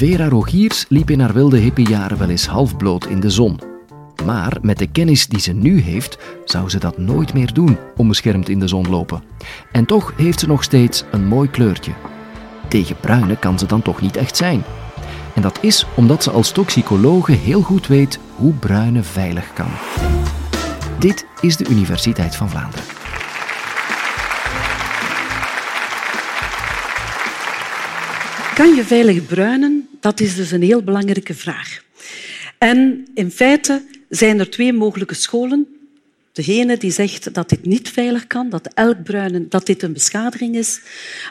Vera Rogiers liep in haar wilde hippiejaren wel eens halfbloot in de zon. Maar met de kennis die ze nu heeft, zou ze dat nooit meer doen, onbeschermd in de zon lopen. En toch heeft ze nog steeds een mooi kleurtje. Tegen bruine kan ze dan toch niet echt zijn. En dat is omdat ze als toxicologe heel goed weet hoe bruine veilig kan. Dit is de Universiteit van Vlaanderen. Kan je veilig bruinen? Dat is dus een heel belangrijke vraag. En in feite zijn er twee mogelijke scholen. Degene die zegt dat dit niet veilig kan, dat elk bruinen dat dit een beschadiging is.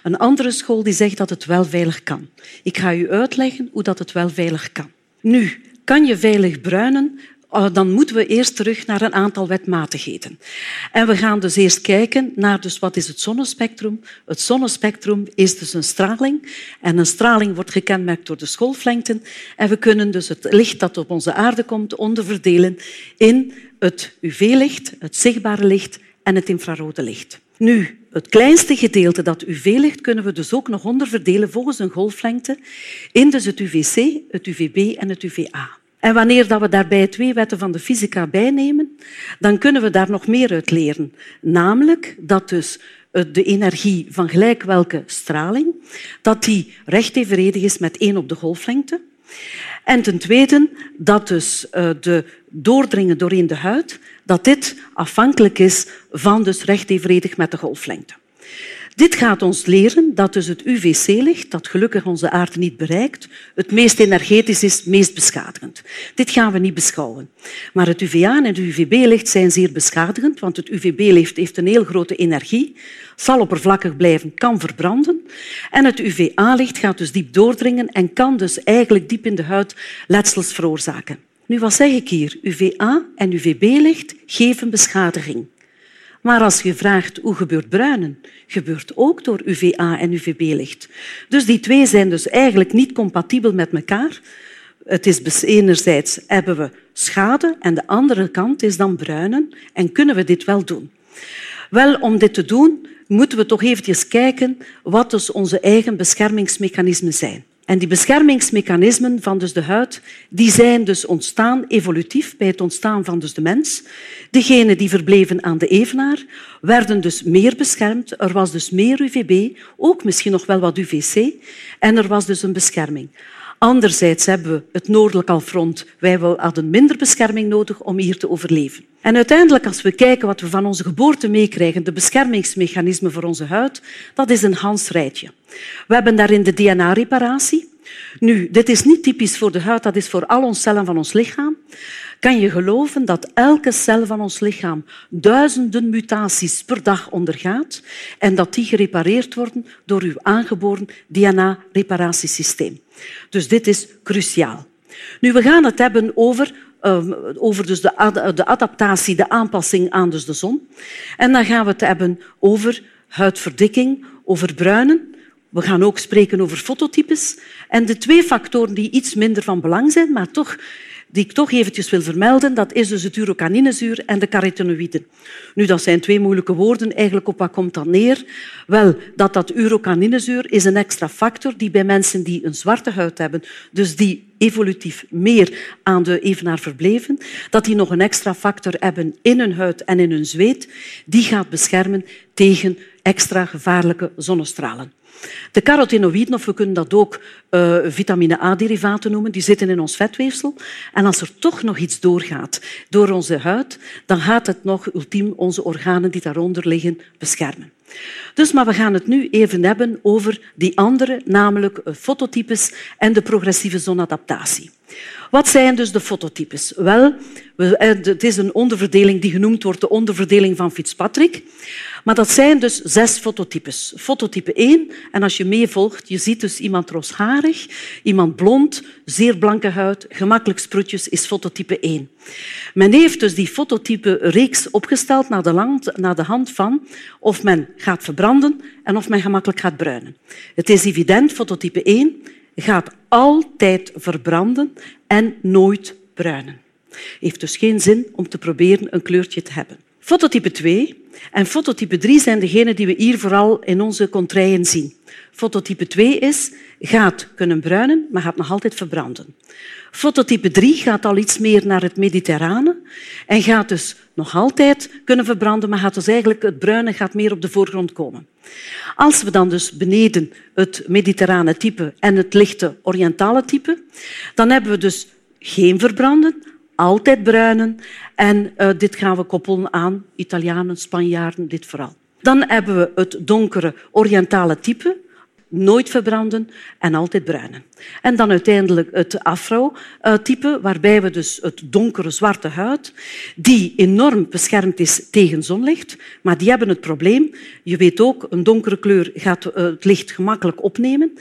Een andere school die zegt dat het wel veilig kan. Ik ga u uitleggen hoe dat het wel veilig kan. Nu, kan je veilig bruinen? Oh, dan moeten we eerst terug naar een aantal wetmatigheden. En we gaan dus eerst kijken naar dus wat is het zonnespectrum. Het zonnespectrum is dus een straling. En een straling wordt gekenmerkt door de schoolflengten. En we kunnen dus het licht dat op onze aarde komt onderverdelen in het UV-licht, het zichtbare licht en het infrarode licht. Nu, het kleinste gedeelte, dat UV-licht, kunnen we dus ook nog onderverdelen volgens een golflengte in dus het UVC, het UVB en het UVA. En wanneer dat we daarbij twee wetten van de fysica bijnemen, dan kunnen we daar nog meer uit leren. Namelijk dat dus de energie van gelijk welke straling, dat die recht evenredig is met één op de golflengte. En ten tweede dat dus eh, de doordringen doorheen de huid, dat dit afhankelijk is van dus recht evenredig met de golflengte. Dit gaat ons leren dat dus het UVC-licht, dat gelukkig onze aarde niet bereikt, het meest energetisch is, het meest beschadigend. Dit gaan we niet beschouwen. Maar het UVA en het UVB-licht zijn zeer beschadigend, want het UVB-licht heeft een heel grote energie, zal oppervlakkig blijven, kan verbranden. En het UVA-licht gaat dus diep doordringen en kan dus eigenlijk diep in de huid letsels veroorzaken. Nu, wat zeg ik hier? UVA en UVB-licht geven beschadiging. Maar als je vraagt hoe gebeurt bruinen, gebeurt ook door UVA en UVB-licht. Dus die twee zijn dus eigenlijk niet compatibel met elkaar. Het is enerzijds hebben we schade en de andere kant is dan bruinen. En kunnen we dit wel doen? Wel, om dit te doen, moeten we toch eventjes kijken wat dus onze eigen beschermingsmechanismen zijn. En die beschermingsmechanismen van dus de huid die zijn dus ontstaan evolutief bij het ontstaan van dus de mens. Degenen die verbleven aan de evenaar werden dus meer beschermd. Er was dus meer UVB, ook misschien nog wel wat UVC. En er was dus een bescherming. Anderzijds hebben we het noordelijk halfrond. Wij hadden minder bescherming nodig om hier te overleven. En uiteindelijk, als we kijken wat we van onze geboorte meekrijgen, de beschermingsmechanismen voor onze huid, dat is een Hans-rijtje. We hebben daarin de DNA-reparatie. Nu, dit is niet typisch voor de huid, dat is voor al onze cellen van ons lichaam. Kan je geloven dat elke cel van ons lichaam duizenden mutaties per dag ondergaat en dat die gerepareerd worden door uw aangeboren DNA-reparatiesysteem? Dus dit is cruciaal. Nu, we gaan het hebben over Ehm, over dus de, de, adaptatie, de aanpassing aan dus de zon. En dan gaan we het hebben over huidverdikking, over bruinen. We gaan ook spreken over fototypes. En de twee factoren die iets minder van belang zijn, maar toch die ik toch eventjes wil vermelden, dat is dus het urocaninezuur en de carotenoïden. Nu, dat zijn twee moeilijke woorden. Eigenlijk op wat komt dat neer? Wel, dat dat urocaninezuur is een extra factor die bij mensen die een zwarte huid hebben, dus die evolutief meer aan de evenaar verbleven, dat die nog een extra factor hebben in hun huid en in hun zweet, die gaat beschermen tegen extra gevaarlijke zonnestralen. De carotenoïden, of we kunnen dat ook uh, vitamine A-derivaten noemen, die zitten in ons vetweefsel. En als er toch nog iets doorgaat door onze huid, dan gaat het nog ultiem onze organen die daaronder liggen beschermen. Dus, maar we gaan het nu even hebben over die andere, namelijk eh, fototypes en de progressieve zonadaptatie. Wat zijn dus de fototypes? Wel, eh, het is een onderverdeling die genoemd wordt de onderverdeling van Fitzpatrick. Maar dat zijn dus zes fototypes. Fototype 1, en als je meevolgt, je ziet dus iemand roosharig, iemand blond, zeer blanke huid, gemakkelijk sproetjes, is fototype 1. Men heeft dus die fototype-reeks opgesteld naar de, naar de hand van of men gaat verbranden en of men gemakkelijk gaat bruinen. Het is evident, fototype 1 gaat altijd verbranden en nooit bruinen. Heeft dus geen zin om te proberen een kleurtje te hebben. Fototype 2 en fototype 3 zijn degenen die we hier vooral in onze contraien zien. Fototype 2 is, gaat kunnen bruinen, maar gaat nog altijd verbranden. Fototype 3 gaat al iets meer naar het mediterrane en gaat dus nog altijd kunnen verbranden, maar gaat dus eigenlijk het bruine gaat meer op de voorgrond komen. Als we dan dus beneden het mediterrane type en het lichte orientale type, dan hebben we dus geen verbranden, altijd bruinen en uh, dit gaan we koppelen aan Italianen, Spanjaarden, dit vooral. Dan hebben we het donkere orientale type, nooit verbranden en altijd bruinen. En dan uiteindelijk het afro-type, waarbij we dus het donkere zwarte huid, die enorm beschermd is tegen zonlicht, maar die hebben het probleem, je weet ook, een donkere kleur gaat eh, het licht gemakkelijk opnemen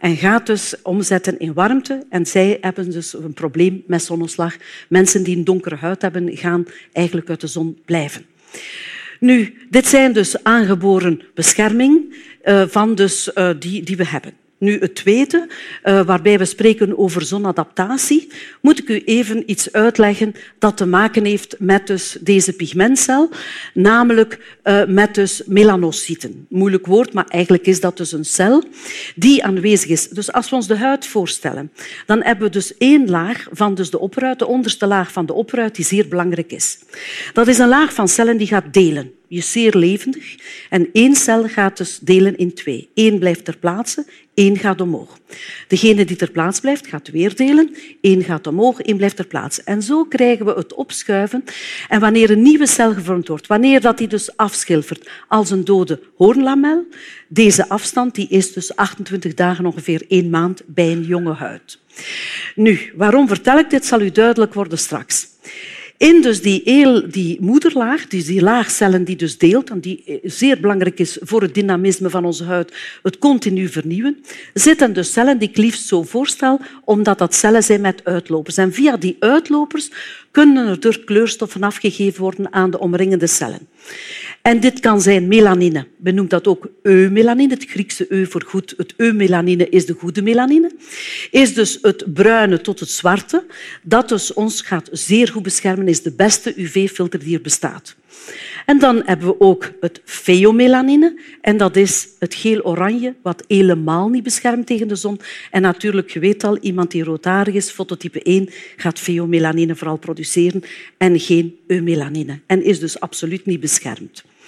en gaat dus omzetten in warmte. En zij hebben dus een probleem met zonneslag. Mensen die een donkere huid hebben, gaan eigenlijk uit de zon blijven. Nu, dit zijn dus aangeboren bescherming van dus, uh, die, die we hebben. Nu, het tweede, uh, waarbij we spreken over zonadaptatie, moet ik u even iets uitleggen dat te maken heeft met dus deze pigmentcel, namelijk met dus melanocyten. Moeilijk woord, maar eigenlijk is dat dus een cel die aanwezig is. Dus als we ons de huid voorstellen, dan hebben we dus één laag van dus de opruit, de onderste laag van de opruit, die zeer belangrijk is. Dat is een laag van cellen die gaat delen is zeer levendig. En één cel gaat dus delen in twee. Eén blijft ter plaatse, één gaat omhoog. Degene die ter plaatse blijft, gaat weer delen. Eén gaat omhoog, één blijft ter plaatse. En zo krijgen we het opschuiven. En wanneer een nieuwe cel gevormd wordt, wanneer dat die dus afschilfert als een dode hoornlamel, deze afstand die is dus 28 dagen, ongeveer één maand, bij een jonge huid. Nu, waarom vertel ik dit, zal u duidelijk worden straks. In dus die, die moederlaag, dus die laagcellen die dus deelt, en die zeer belangrijk is voor het dynamisme van onze huid, het continu vernieuwen, zitten dus cellen die ik liefst zo voorstel, omdat dat cellen zijn met uitlopers. En via die uitlopers kunnen er kleurstoffen afgegeven worden aan de omringende cellen. En dit kan zijn melanine. Men noemt dat ook eumelanine, het Griekse eu voor goed. Het eumelanine is de goede melanine. Is dus het bruine tot het zwarte. Dat dus ons gaat zeer goed beschermen, is de beste UV-filter die er bestaat. En dan hebben we ook het pheomelanine. En dat is het geel-oranje, wat helemaal niet beschermt tegen de zon. En natuurlijk, je weet al, iemand die roodharig is, fototype 1, gaat pheomelanine vooral produceren en geen eumelanine. En is dus absoluut niet beschermd.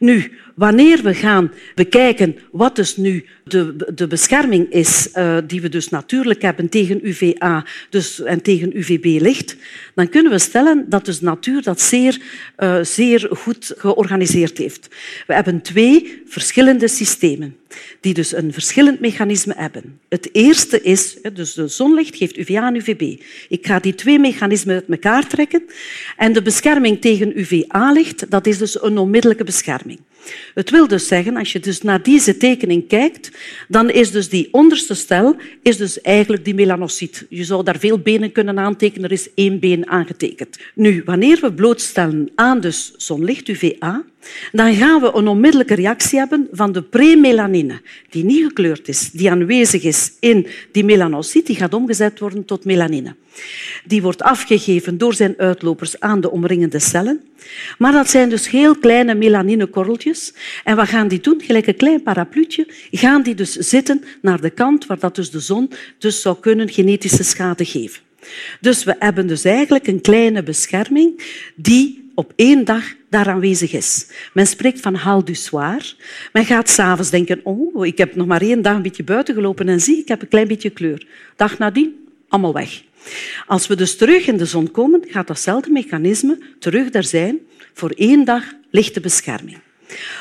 Nu, wanneer we gaan bekijken wat dus nu de, de bescherming is uh, die we dus natuurlijk hebben tegen UVA dus, en tegen UVB-licht, dan kunnen we stellen dat dus natuur dat zeer, uh, zeer goed georganiseerd heeft. We hebben twee verschillende systemen die dus een verschillend mechanisme hebben. Het eerste is, dus de zonlicht geeft UVA en UVB. Ik ga die twee mechanismen uit elkaar trekken en de bescherming tegen UVA-licht, dat is dus een onmiddellijke bescherming. Het wil dus zeggen, als je dus naar deze tekening kijkt, dan is dus die onderste stel is dus eigenlijk die melanocyt. Je zou daar veel benen kunnen aantekenen, er is één been aangetekend. Nu, wanneer we blootstellen aan dus zonlicht, UVA, dan gaan we een onmiddellijke reactie hebben van de premelanine, die niet gekleurd is, die aanwezig is in die melanocyt, die gaat omgezet worden tot melanine. Die wordt afgegeven door zijn uitlopers aan de omringende cellen. Maar dat zijn dus heel kleine melaninekorreltjes. En wat gaan die doen? Gelijk een klein parapluutje gaan die dus zitten naar de kant waar dat dus de zon dus zou kunnen genetische schade geven. Dus we hebben dus eigenlijk een kleine bescherming die op één dag daar aanwezig is. Men spreekt van hal du soir. Men gaat s'avonds denken, oh, ik heb nog maar één dag een beetje buiten gelopen en zie, ik heb een klein beetje kleur. Dag nadien, allemaal weg. Als we dus terug in de zon komen, gaat datzelfde mechanisme terug daar zijn voor één dag lichte bescherming.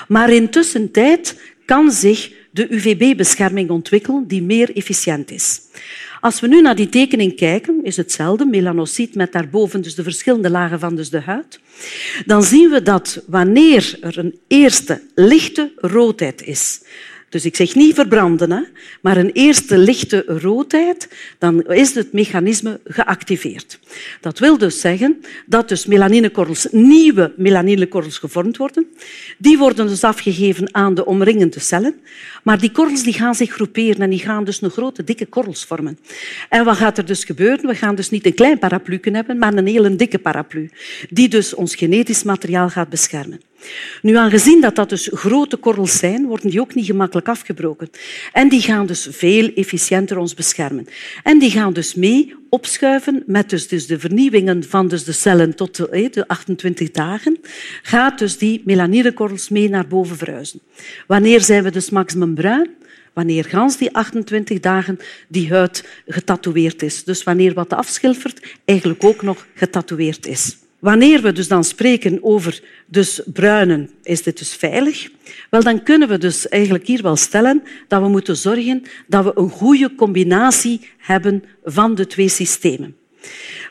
Maar intussen tijd kan zich de UVB-bescherming ontwikkelen die meer efficiënt is. Als we nu naar die tekening kijken, is hetzelfde, melanocyt met daarboven dus de verschillende lagen van dus de huid. Dan zien we dat wanneer er een eerste lichte roodheid is, dus ik zeg niet verbranden, hè, maar een eerste lichte roodheid, dan is het mechanisme geactiveerd. Dat wil dus zeggen dat dus melaninekorrels, nieuwe melaninekorrels gevormd worden. Die worden dus afgegeven aan de omringende cellen. Maar die korrels die gaan zich groeperen en die gaan dus een grote, dikke korrels vormen. En wat gaat er dus gebeuren? We gaan dus niet een klein paraplu hebben, maar een hele dikke paraplu, die dus ons genetisch materiaal gaat beschermen. Nu, aangezien dat, dat dus grote korrels zijn, worden die ook niet gemakkelijk afgebroken. En die gaan dus veel efficiënter ons beschermen. En die gaan dus mee opschuiven met dus, dus de vernieuwingen van dus de cellen tot de, de 28 dagen, gaat dus die melaninekorrels mee naar boven verhuizen. Wanneer zijn we dus maximum bruin? Wanneer gans die 28 dagen die huid getatoeëerd is. Dus wanneer wat afschilfert eigenlijk ook nog getatoeëerd is. Wanneer we dus dan spreken over dus bruinen, is dit dus veilig? Wel, dan kunnen we dus eigenlijk hier wel stellen dat we moeten zorgen dat we een goede combinatie hebben van de twee systemen.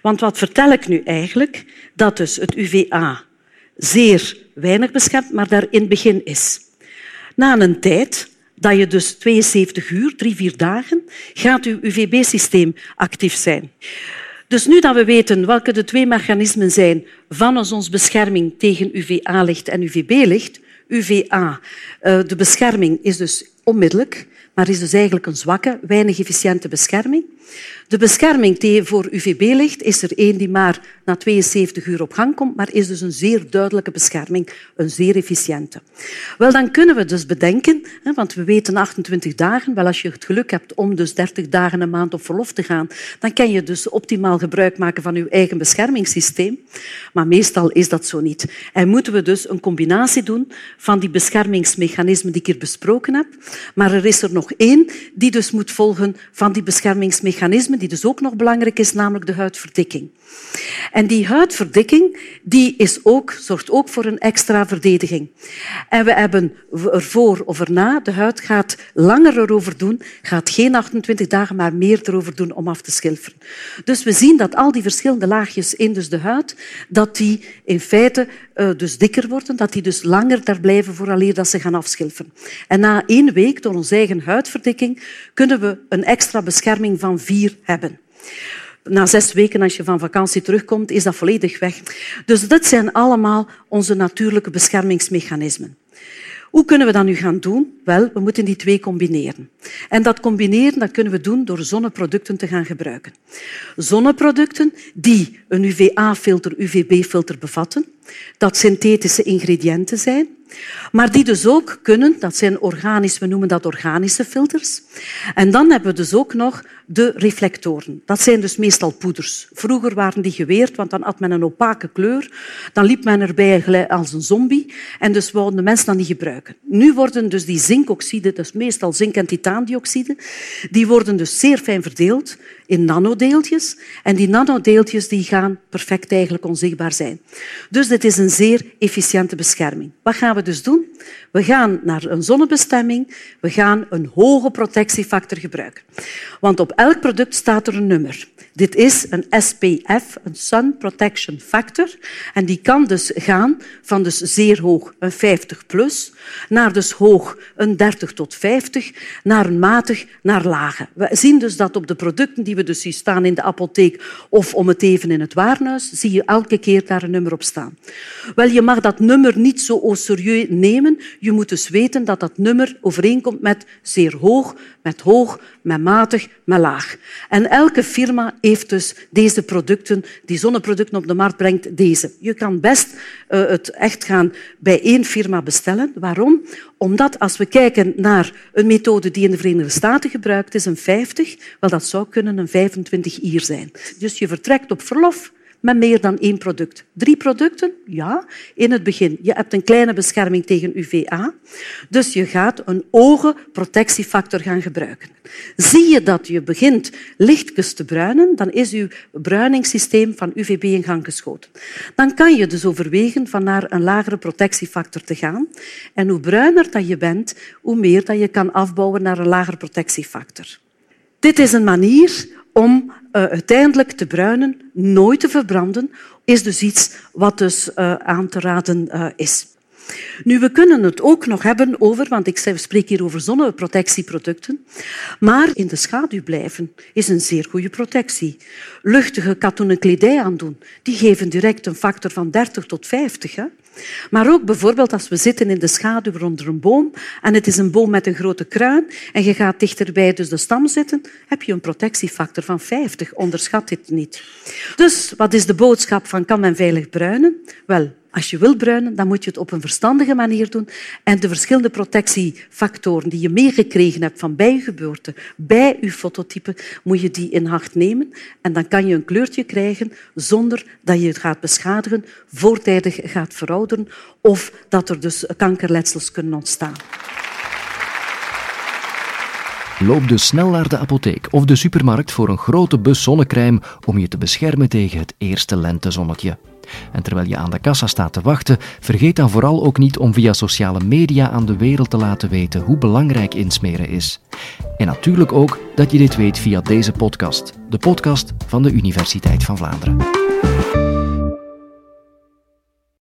Want wat vertel ik nu eigenlijk? Dat dus het UVA zeer weinig beschermt, maar daar in het begin is. Na een tijd dat je dus 72 uur, drie, vier dagen, gaat uw UVB-systeem actief zijn. Dus nu dat we weten welke de twee mechanismen zijn van ons bescherming tegen UVA-licht en UVB-licht, UVA, eh, de bescherming is dus onmiddellijk, maar is dus eigenlijk een zwakke, weinig efficiënte bescherming. De bescherming voor UVB-licht is er één die maar na 72 uur op gang komt, maar is dus een zeer duidelijke bescherming, een zeer efficiënte. Wel, dan kunnen we dus bedenken, want we weten 28 dagen, wel als je het geluk hebt om dus 30 dagen een maand op verlof te gaan, dan kan je dus optimaal gebruik maken van je eigen beschermingssysteem. Maar meestal is dat zo niet. En moeten we dus een combinatie doen van die beschermingsmechanismen die ik hier besproken heb. Maar er is er nog één die dus moet volgen van die beschermingsmechanismen die dus ook nog belangrijk is, namelijk de huidverdikking. En die huidverdikking die is ook, zorgt ook voor een extra verdediging. En we hebben ervoor of erna, de huid gaat langer erover doen, gaat geen 28 dagen, maar meer erover doen om af te schilferen. Dus we zien dat al die verschillende laagjes in dus de huid, dat die in feite uh, dus dikker worden, dat die dus langer daar blijven vooraleer dat ze gaan afschilferen. En na één week, door onze eigen huidverdikking, kunnen we een extra bescherming van vier hebben. Na zes weken, als je van vakantie terugkomt, is dat volledig weg. Dus dit zijn allemaal onze natuurlijke beschermingsmechanismen. Hoe kunnen we dat nu gaan doen? Wel, we moeten die twee combineren. En dat combineren dat kunnen we doen door zonneproducten te gaan gebruiken. Zonneproducten die een UVA-filter, UVB-filter bevatten, dat synthetische ingrediënten zijn, maar die dus ook kunnen, dat zijn organisch, we noemen dat organische filters. En dan hebben we dus ook nog de reflectoren. Dat zijn dus meestal poeders. Vroeger waren die geweerd, want dan had men een opake kleur. Dan liep men erbij als een zombie. En dus wouden de mensen dat niet gebruiken. Nu worden dus die zinkoxide, dus meestal zink- en titaandioxide, die worden dus zeer fijn verdeeld in nanodeeltjes. En die nanodeeltjes die gaan perfect eigenlijk onzichtbaar zijn. Dus dit is een zeer efficiënte bescherming. Wat gaan we dus doen? We gaan naar een zonnebestemming. We gaan een hoge protectiefactor gebruiken. Want op elk product staat er een nummer. Dit is een SPF, een Sun Protection Factor. En die kan dus gaan van dus zeer hoog, een 50 plus, naar dus hoog, een 30 tot 50, naar matig, naar lage. We zien dus dat op de producten die we dus zien staan in de apotheek of om het even in het warenhuis, zie je elke keer daar een nummer op staan. Wel, je mag dat nummer niet zo serieus nemen. Je moet dus weten dat dat nummer overeenkomt met zeer hoog, met hoog, met matig, met laag. En elke firma heeft dus deze producten, die zonneproducten op de markt brengt, deze. Je kan best uh, het echt gaan bij één firma bestellen. Waarom? Omdat als we kijken naar een methode die in de Verenigde Staten gebruikt is, een 50, wel dat zou kunnen een 25 hier zijn. Dus je vertrekt op verlof met meer dan één product. Drie producten? Ja, in het begin. Je hebt een kleine bescherming tegen UVA, dus je gaat een ogenprotectiefactor gaan gebruiken. Zie je dat je begint lichtjes te bruinen, dan is je bruiningssysteem van UVB in gang geschoten. Dan kan je dus overwegen van naar een lagere protectiefactor te gaan. En hoe bruiner dat je bent, hoe meer dat je kan afbouwen naar een lagere protectiefactor. Dit is een manier om uh, uiteindelijk te bruinen, nooit te verbranden, is dus iets wat dus uh, aan te raden uh, is. Nu, we kunnen het ook nog hebben over, want ik spreek hier over zonneprotectieproducten, maar in de schaduw blijven is een zeer goede protectie. Luchtige katoenen kledij aandoen, die geven direct een factor van 30 tot 50. Hè? Maar ook bijvoorbeeld als we zitten in de schaduw onder een boom en het is een boom met een grote kruin en je gaat dichterbij dus de stam zitten, heb je een protectiefactor van 50. Onderschat dit niet. Dus wat is de boodschap van kan men veilig bruinen? Wel, als je wil bruinen, dan moet je het op een verstandige manier doen. En de verschillende protectiefactoren die je meegekregen hebt van bij je geboorte, bij je fototype, moet je die in acht nemen. En dan kan je een kleurtje krijgen zonder dat je het gaat beschadigen, voortijdig gaat verouderen of dat er dus kankerletsels kunnen ontstaan. Loop dus snel naar de apotheek of de supermarkt voor een grote bus zonnecrème om je te beschermen tegen het eerste lentezonnetje. En terwijl je aan de kassa staat te wachten, vergeet dan vooral ook niet om via sociale media aan de wereld te laten weten hoe belangrijk insmeren is. En natuurlijk ook dat je dit weet via deze podcast, de podcast van de Universiteit van Vlaanderen.